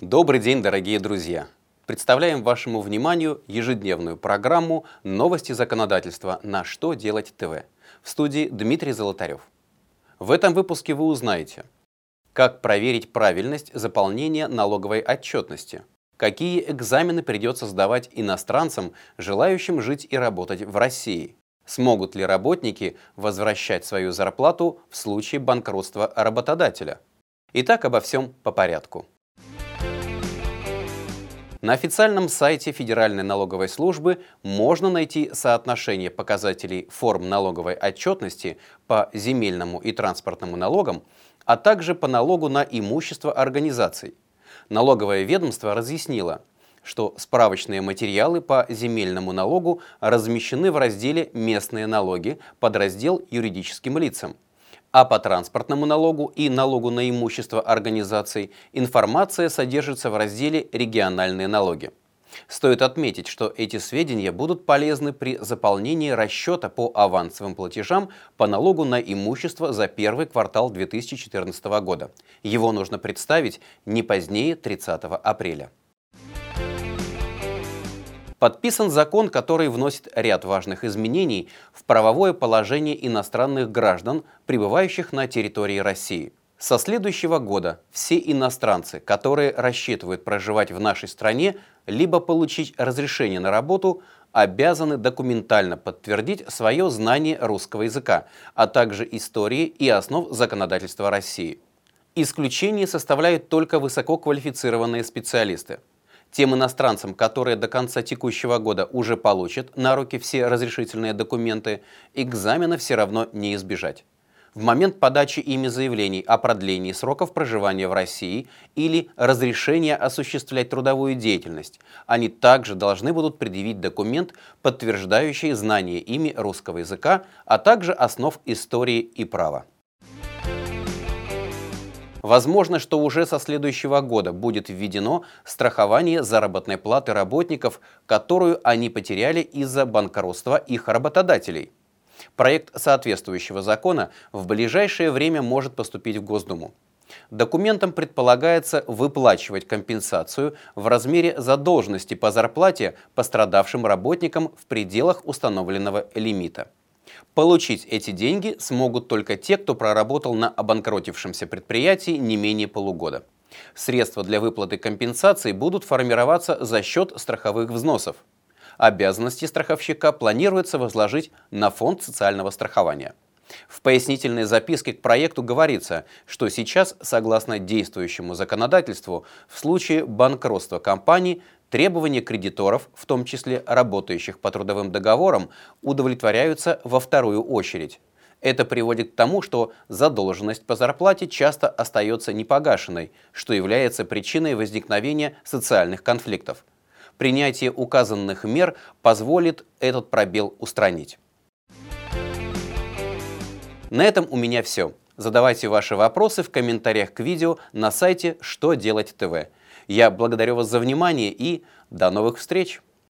Добрый день, дорогие друзья! Представляем вашему вниманию ежедневную программу «Новости законодательства. На что делать ТВ» в студии Дмитрий Золотарев. В этом выпуске вы узнаете, как проверить правильность заполнения налоговой отчетности, какие экзамены придется сдавать иностранцам, желающим жить и работать в России, смогут ли работники возвращать свою зарплату в случае банкротства работодателя. Итак, обо всем по порядку. На официальном сайте Федеральной налоговой службы можно найти соотношение показателей форм налоговой отчетности по земельному и транспортному налогам, а также по налогу на имущество организаций. Налоговое ведомство разъяснило, что справочные материалы по земельному налогу размещены в разделе «Местные налоги» под раздел «Юридическим лицам», а по транспортному налогу и налогу на имущество организаций информация содержится в разделе «Региональные налоги». Стоит отметить, что эти сведения будут полезны при заполнении расчета по авансовым платежам по налогу на имущество за первый квартал 2014 года. Его нужно представить не позднее 30 апреля. Подписан закон, который вносит ряд важных изменений в правовое положение иностранных граждан, пребывающих на территории России. Со следующего года все иностранцы, которые рассчитывают проживать в нашей стране, либо получить разрешение на работу, обязаны документально подтвердить свое знание русского языка, а также истории и основ законодательства России. Исключение составляют только высококвалифицированные специалисты. Тем иностранцам, которые до конца текущего года уже получат на руки все разрешительные документы, экзамена все равно не избежать. В момент подачи ими заявлений о продлении сроков проживания в России или разрешения осуществлять трудовую деятельность, они также должны будут предъявить документ, подтверждающий знание ими русского языка, а также основ истории и права. Возможно, что уже со следующего года будет введено страхование заработной платы работников, которую они потеряли из-за банкротства их работодателей. Проект соответствующего закона в ближайшее время может поступить в Госдуму. Документом предполагается выплачивать компенсацию в размере задолженности по зарплате пострадавшим работникам в пределах установленного лимита. Получить эти деньги смогут только те, кто проработал на обанкротившемся предприятии не менее полугода. Средства для выплаты компенсации будут формироваться за счет страховых взносов. Обязанности страховщика планируется возложить на фонд социального страхования. В пояснительной записке к проекту говорится, что сейчас, согласно действующему законодательству, в случае банкротства компании требования кредиторов, в том числе работающих по трудовым договорам, удовлетворяются во вторую очередь. Это приводит к тому, что задолженность по зарплате часто остается непогашенной, что является причиной возникновения социальных конфликтов. Принятие указанных мер позволит этот пробел устранить. На этом у меня все. Задавайте ваши вопросы в комментариях к видео на сайте «Что делать ТВ». Я благодарю вас за внимание и до новых встреч!